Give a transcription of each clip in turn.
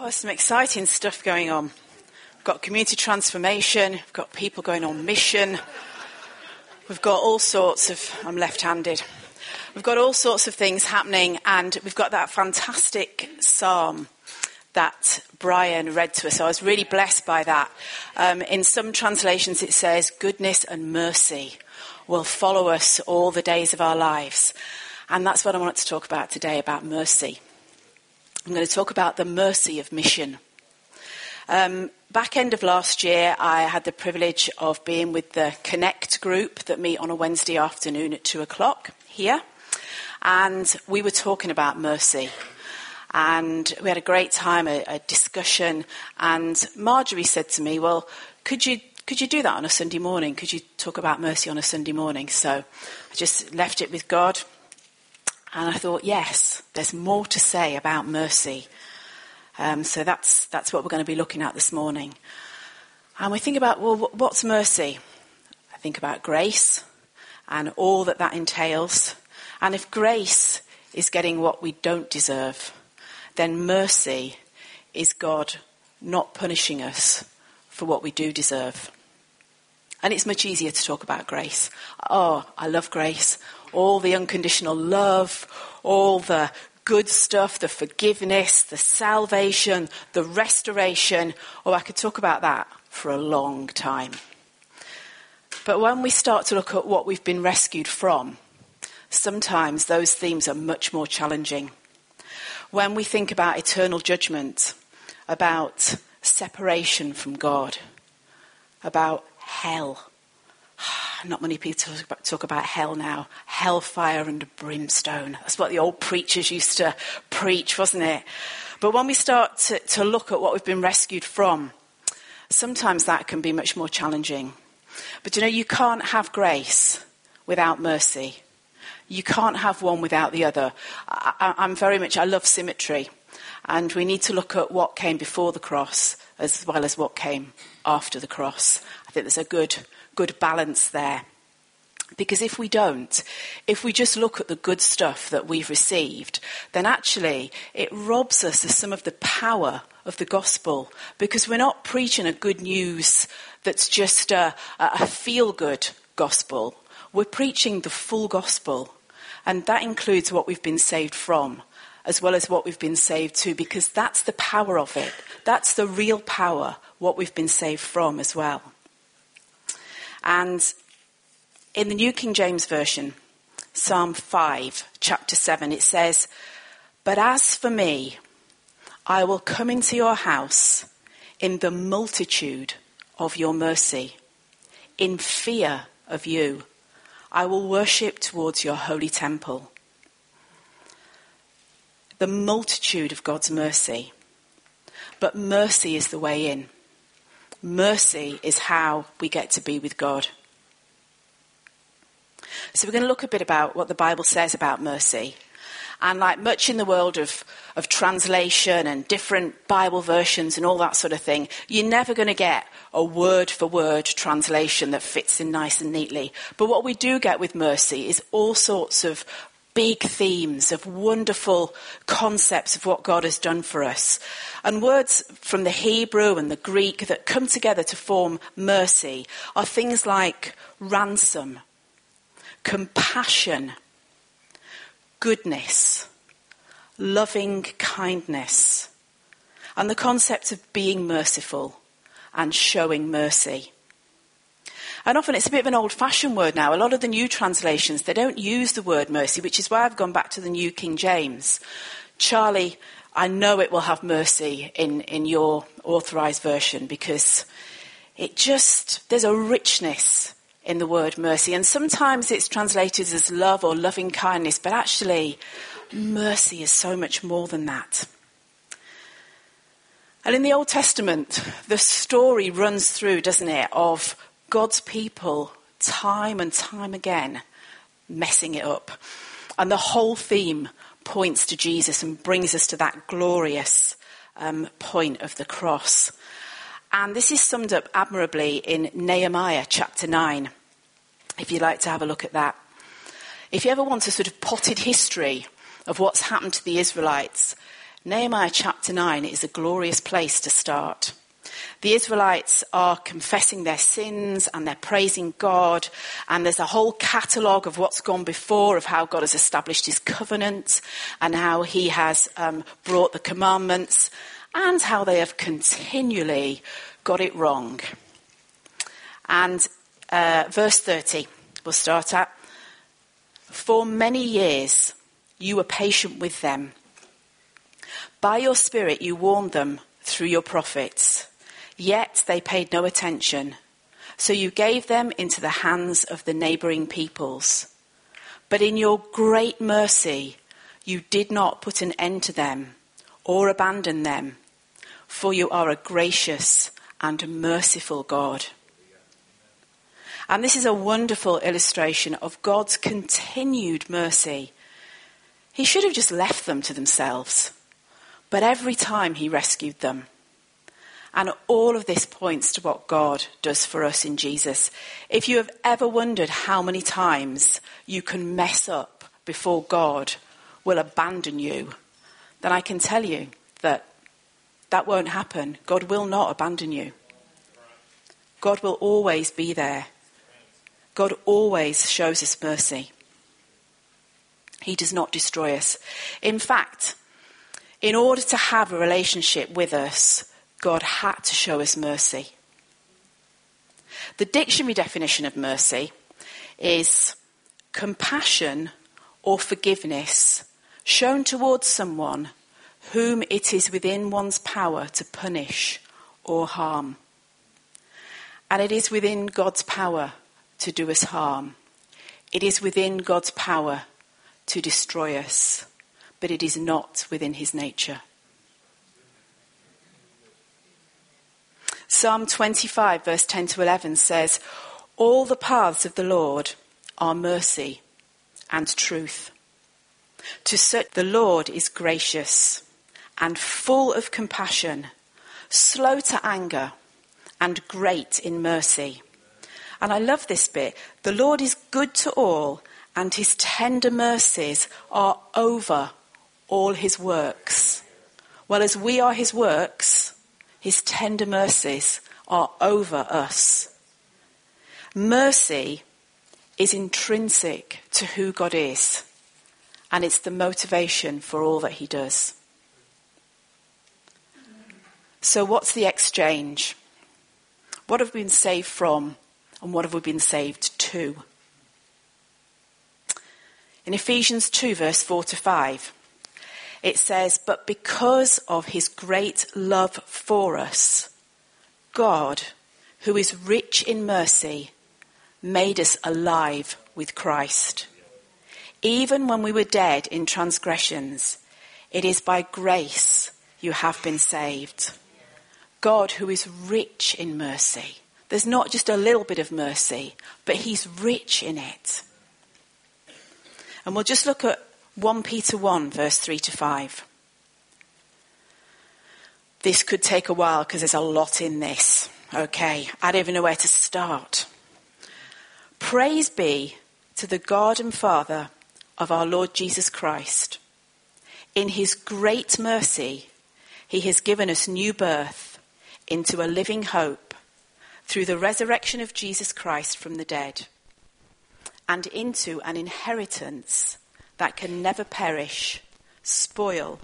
Oh, there's some exciting stuff going on. We've got community transformation, we've got people going on mission, we've got all sorts of, I'm left handed, we've got all sorts of things happening, and we've got that fantastic psalm that Brian read to us. I was really blessed by that. Um, in some translations, it says, Goodness and mercy will follow us all the days of our lives. And that's what I wanted to talk about today about mercy. I'm going to talk about the mercy of mission. Um, back end of last year, I had the privilege of being with the Connect group that meet on a Wednesday afternoon at two o'clock here. And we were talking about mercy. And we had a great time, a, a discussion. And Marjorie said to me, Well, could you could you do that on a Sunday morning? Could you talk about mercy on a Sunday morning? So I just left it with God. And I thought, yes, there's more to say about mercy. Um, so that's, that's what we're going to be looking at this morning. And we think about, well, what's mercy? I think about grace and all that that entails. And if grace is getting what we don't deserve, then mercy is God not punishing us for what we do deserve. And it's much easier to talk about grace. Oh, I love grace all the unconditional love, all the good stuff, the forgiveness, the salvation, the restoration. Oh, I could talk about that for a long time. But when we start to look at what we've been rescued from, sometimes those themes are much more challenging. When we think about eternal judgment, about separation from God, about hell, not many people talk about, hell now. Hellfire and brimstone. That's what the old preachers used to preach, wasn't it? But when we start to, to look at what we've been rescued from, sometimes that can be much more challenging. But you know, you can't have grace without mercy. You can't have one without the other. I, am very much, I love symmetry. And we need to look at what came before the cross as well as what came after the cross. I think there's a good good balance there. Because if we don't, if we just look at the good stuff that we've received, then actually it robs us of some of the power of the gospel because we're not preaching a good news that's just a, a feel good gospel. We're preaching the full gospel. And that includes what we've been saved from as well as what we've been saved to because that's the power of it. That's the real power, what we've been saved from as well. And in the New King James Version, Psalm 5, chapter 7, it says, But as for me, I will come into your house in the multitude of your mercy, in fear of you. I will worship towards your holy temple. The multitude of God's mercy. But mercy is the way in. Mercy is how we get to be with God. So we're going to look a bit about what the Bible says about mercy. And like much in the world of, of translation and different Bible versions and all that sort of thing, you're never going to get a word for word translation that fits in nice and neatly. But what we do get with mercy is all sorts of big themes of wonderful concepts of what God has done for us. And words from the Hebrew and the Greek that come together to form mercy are things like ransom, compassion, goodness, loving kindness, and the concept of being merciful and showing mercy. And often it's a bit of an old fashioned word now. A lot of the new translations, they don't use the word mercy, which is why I've gone back to the New King James. Charlie, I know it will have mercy in, in your authorized version because it just, there's a richness in the word mercy. And sometimes it's translated as love or loving kindness, but actually, mercy is so much more than that. And in the Old Testament, the story runs through, doesn't it, of God's people time and time again messing it up. And the whole theme points to Jesus and brings us to that glorious um, point of the cross. And this is summed up admirably in Nehemiah chapter 9, if you'd like to have a look at that. If you ever want a sort of potted history of what's happened to the Israelites, Nehemiah chapter 9 is a glorious place to start. The Israelites are confessing their sins and they're praising God, and there's a whole catalogue of what's gone before, of how God has established his covenant, and how he has um, brought the commandments, and how they have continually got it wrong. And uh, verse 30, we'll start at. For many years you were patient with them. By your Spirit you warned them through your prophets. Yet they paid no attention. So you gave them into the hands of the neighboring peoples. But in your great mercy, you did not put an end to them or abandon them, for you are a gracious and merciful God. And this is a wonderful illustration of God's continued mercy. He should have just left them to themselves, but every time he rescued them. And all of this points to what God does for us in Jesus. If you have ever wondered how many times you can mess up before God will abandon you, then I can tell you that that won't happen. God will not abandon you. God will always be there. God always shows us mercy. He does not destroy us. In fact, in order to have a relationship with us, God had to show us mercy. The dictionary definition of mercy is compassion or forgiveness shown towards someone whom it is within one's power to punish or harm. And it is within God's power to do us harm. It is within God's power to destroy us, but it is not within his nature. Psalm 25, verse 10 to 11 says, All the paths of the Lord are mercy and truth. To such the Lord is gracious and full of compassion, slow to anger, and great in mercy. And I love this bit. The Lord is good to all, and his tender mercies are over all his works. Well, as we are his works, his tender mercies are over us. Mercy is intrinsic to who God is, and it's the motivation for all that he does. So, what's the exchange? What have we been saved from, and what have we been saved to? In Ephesians 2, verse 4 to 5, it says, But because of his great love for us, God, who is rich in mercy, made us alive with Christ. Even when we were dead in transgressions, it is by grace you have been saved. God, who is rich in mercy. There's not just a little bit of mercy, but he's rich in it. And we'll just look at 1 Peter 1, verse 3 to 5. This could take a while because there's a lot in this. Okay, I don't even know where to start. Praise be to the God and Father of our Lord Jesus Christ. In his great mercy, he has given us new birth into a living hope through the resurrection of Jesus Christ from the dead and into an inheritance that can never perish, spoil,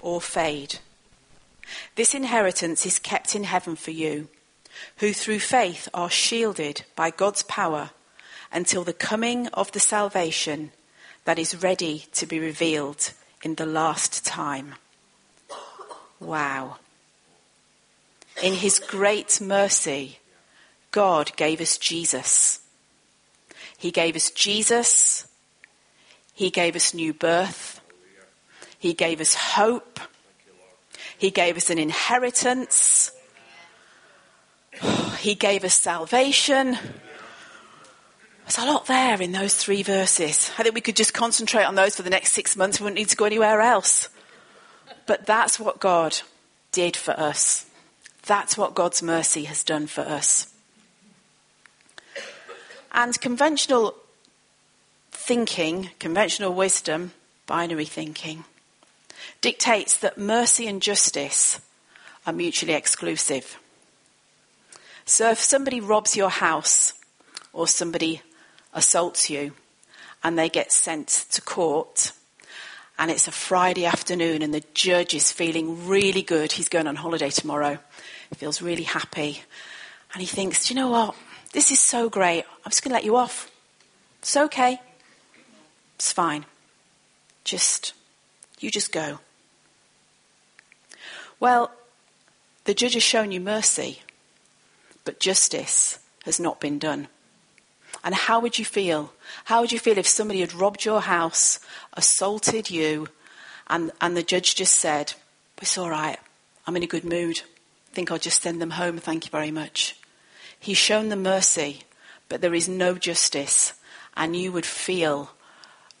or fade. This inheritance is kept in heaven for you, who through faith are shielded by God's power until the coming of the salvation that is ready to be revealed in the last time. Wow. In his great mercy, God gave us Jesus. He gave us Jesus he gave us new birth. He gave us hope. He gave us an inheritance. He gave us salvation. There's a lot there in those three verses. I think we could just concentrate on those for the next six months. We wouldn't need to go anywhere else. But that's what God did for us. That's what God's mercy has done for us. And conventional thinking, conventional wisdom, binary thinking, dictates that mercy and justice are mutually exclusive. So if somebody robs your house or somebody assaults you and they get sent to court and it's a Friday afternoon and the judge is feeling really good, he's going on holiday tomorrow, he feels really happy and he thinks, do you know what? This is so great. I'm just going to let you off. It's okay. It's fine. Just, you just go. Well, the judge has shown you mercy, but justice has not been done. And how would you feel? How would you feel if somebody had robbed your house, assaulted you, and, and the judge just said, It's all right. I'm in a good mood. I think I'll just send them home. Thank you very much. He's shown them mercy, but there is no justice, and you would feel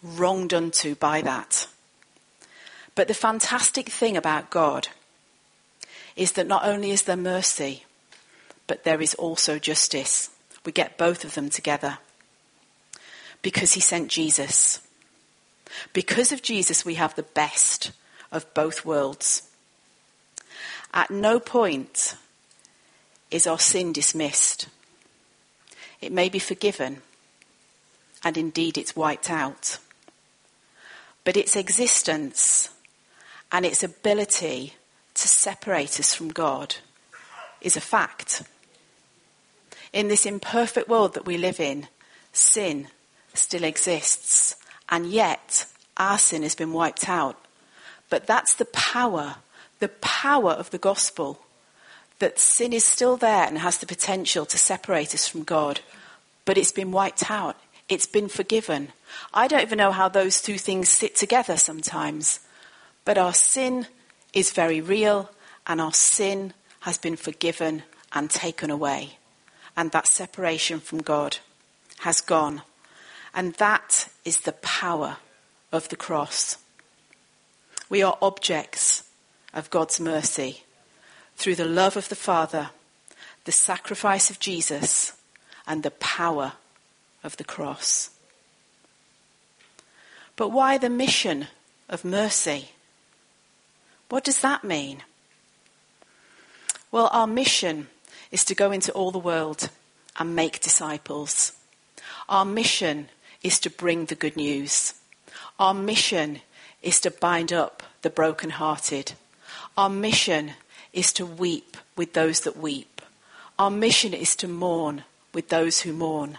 wronged unto by that. But the fantastic thing about God is that not only is there mercy, but there is also justice. We get both of them together because he sent Jesus. Because of Jesus, we have the best of both worlds. At no point is our sin dismissed. It may be forgiven, and indeed it's wiped out. But its existence and its ability to separate us from God is a fact. In this imperfect world that we live in, sin still exists, and yet our sin has been wiped out. But that's the power, the power of the gospel that sin is still there and has the potential to separate us from God, but it's been wiped out. It's been forgiven. I don't even know how those two things sit together sometimes, but our sin is very real and our sin has been forgiven and taken away. And that separation from God has gone. And that is the power of the cross. We are objects of God's mercy through the love of the Father, the sacrifice of Jesus, and the power of the cross. But why the mission of mercy? What does that mean? Well, our mission is to go into all the world and make disciples. Our mission is to bring the good news. Our mission is to bind up the brokenhearted. Our mission is to weep with those that weep. Our mission is to mourn with those who mourn.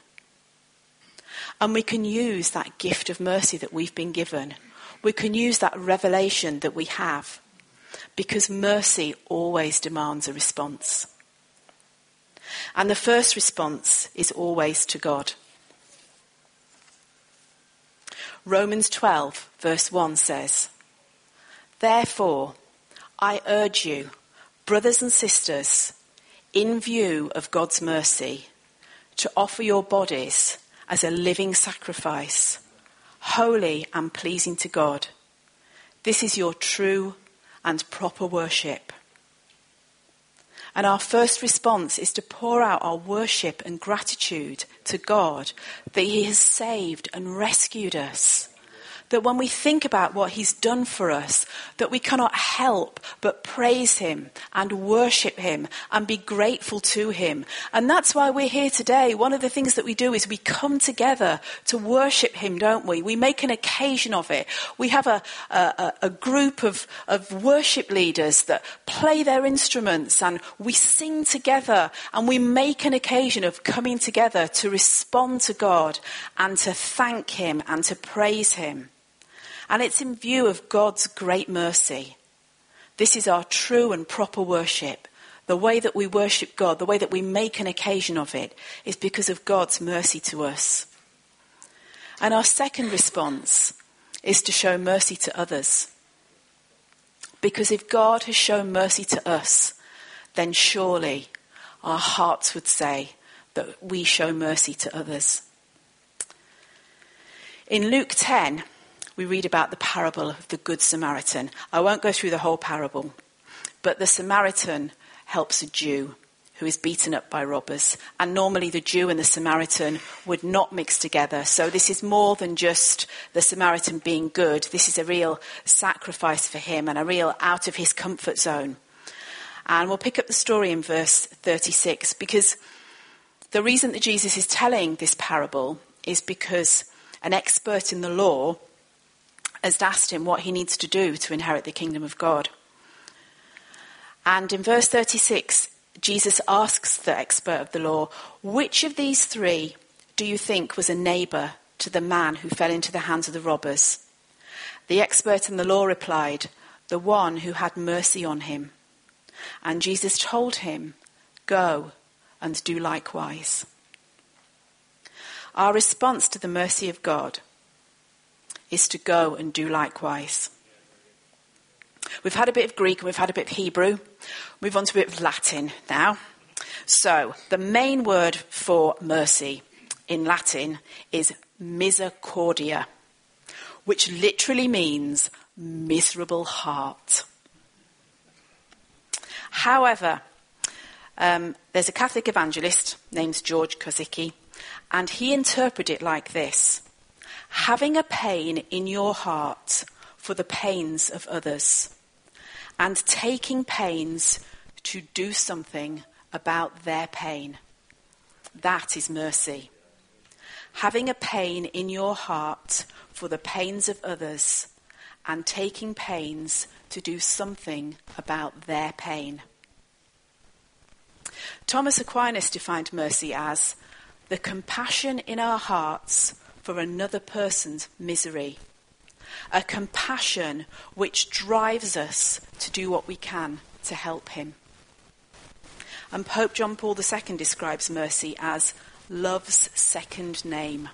And we can use that gift of mercy that we've been given. We can use that revelation that we have because mercy always demands a response. And the first response is always to God. Romans 12, verse 1 says, Therefore, I urge you, Brothers and sisters, in view of God's mercy, to offer your bodies as a living sacrifice, holy and pleasing to God. This is your true and proper worship. And our first response is to pour out our worship and gratitude to God that He has saved and rescued us that when we think about what he's done for us, that we cannot help but praise him and worship him and be grateful to him. And that's why we're here today. One of the things that we do is we come together to worship him, don't we? We make an occasion of it. We have a, a, a group of, of worship leaders that play their instruments and we sing together and we make an occasion of coming together to respond to God and to thank him and to praise him. And it's in view of God's great mercy. This is our true and proper worship. The way that we worship God, the way that we make an occasion of it, is because of God's mercy to us. And our second response is to show mercy to others. Because if God has shown mercy to us, then surely our hearts would say that we show mercy to others. In Luke 10, we read about the parable of the Good Samaritan. I won't go through the whole parable, but the Samaritan helps a Jew who is beaten up by robbers. And normally the Jew and the Samaritan would not mix together. So this is more than just the Samaritan being good. This is a real sacrifice for him and a real out of his comfort zone. And we'll pick up the story in verse 36 because the reason that Jesus is telling this parable is because an expert in the law has asked him what he needs to do to inherit the kingdom of God. And in verse 36, Jesus asks the expert of the law, Which of these three do you think was a neighbour to the man who fell into the hands of the robbers? The expert in the law replied, The one who had mercy on him. And Jesus told him, Go and do likewise. Our response to the mercy of God is to go and do likewise. We've had a bit of Greek and we've had a bit of Hebrew. Move on to a bit of Latin now. So, the main word for mercy in Latin is misericordia, which literally means miserable heart. However, um, there's a Catholic evangelist named George Kosicki, and he interpreted it like this having a pain in your heart for the pains of others and taking pains to do something about their pain. That is mercy. Having a pain in your heart for the pains of others and taking pains to do something about their pain. Thomas Aquinas defined mercy as the compassion in our hearts for another person's misery a compassion which drives us to do what we can to help him. And Pope John Paul II describes mercy as love's second name.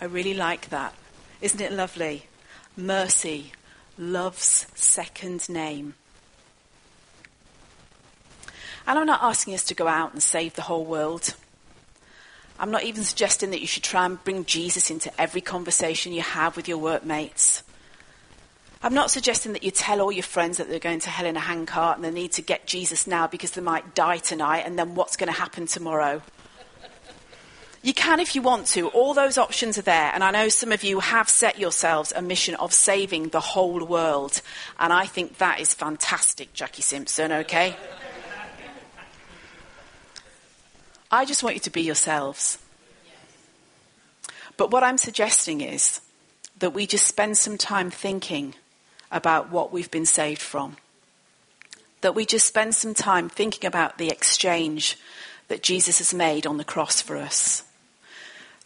I really like that. Isn't it lovely? Mercy, love's second name. And I'm not asking us to go out and save the whole world. I'm not even suggesting that you should try and bring Jesus into every conversation you have with your workmates. I'm not suggesting that you tell all your friends that they're going to hell in a handcart and they need to get Jesus now because they might die tonight and then what's going to happen tomorrow. You can if you want to. All those options are there. And I know some of you have set yourselves a mission of saving the whole world. And I think that is fantastic, Jackie Simpson, okay? I just want you to be yourselves. But what I'm suggesting is that we just spend some time thinking about what we've been saved from. That we just spend some time thinking about the exchange that Jesus has made on the cross for us.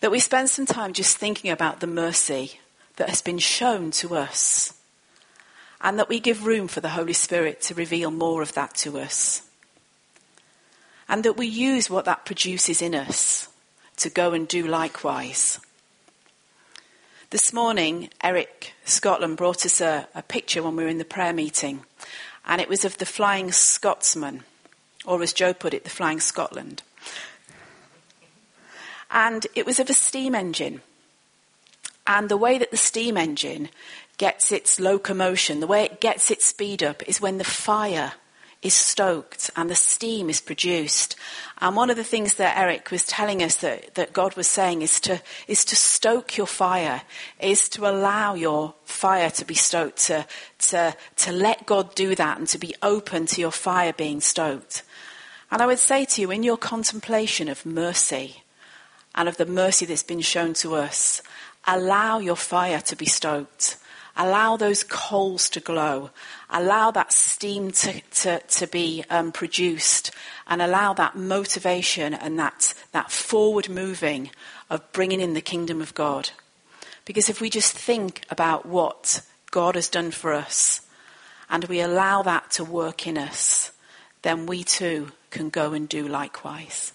That we spend some time just thinking about the mercy that has been shown to us. And that we give room for the Holy Spirit to reveal more of that to us and that we use what that produces in us to go and do likewise. This morning, Eric Scotland brought us a, a, picture when we were in the prayer meeting, and it was of the Flying Scotsman, or as Joe put it, the Flying Scotland. And it was of a steam engine. And the way that the steam engine gets its locomotion, the way it gets its speed up, is when the fire is stoked and the steam is produced. And one of the things that Eric was telling us that, that God was saying is to, is to stoke your fire, is to allow your fire to be stoked, to, to, to let God do that and to be open to your fire being stoked. And I would say to you, in your contemplation of mercy and of the mercy that's been shown to us, allow your fire to be stoked. Allow those coals to glow. Allow that steam to, to, to be um, produced. And allow that motivation and that, that forward moving of bringing in the kingdom of God. Because if we just think about what God has done for us and we allow that to work in us, then we too can go and do likewise.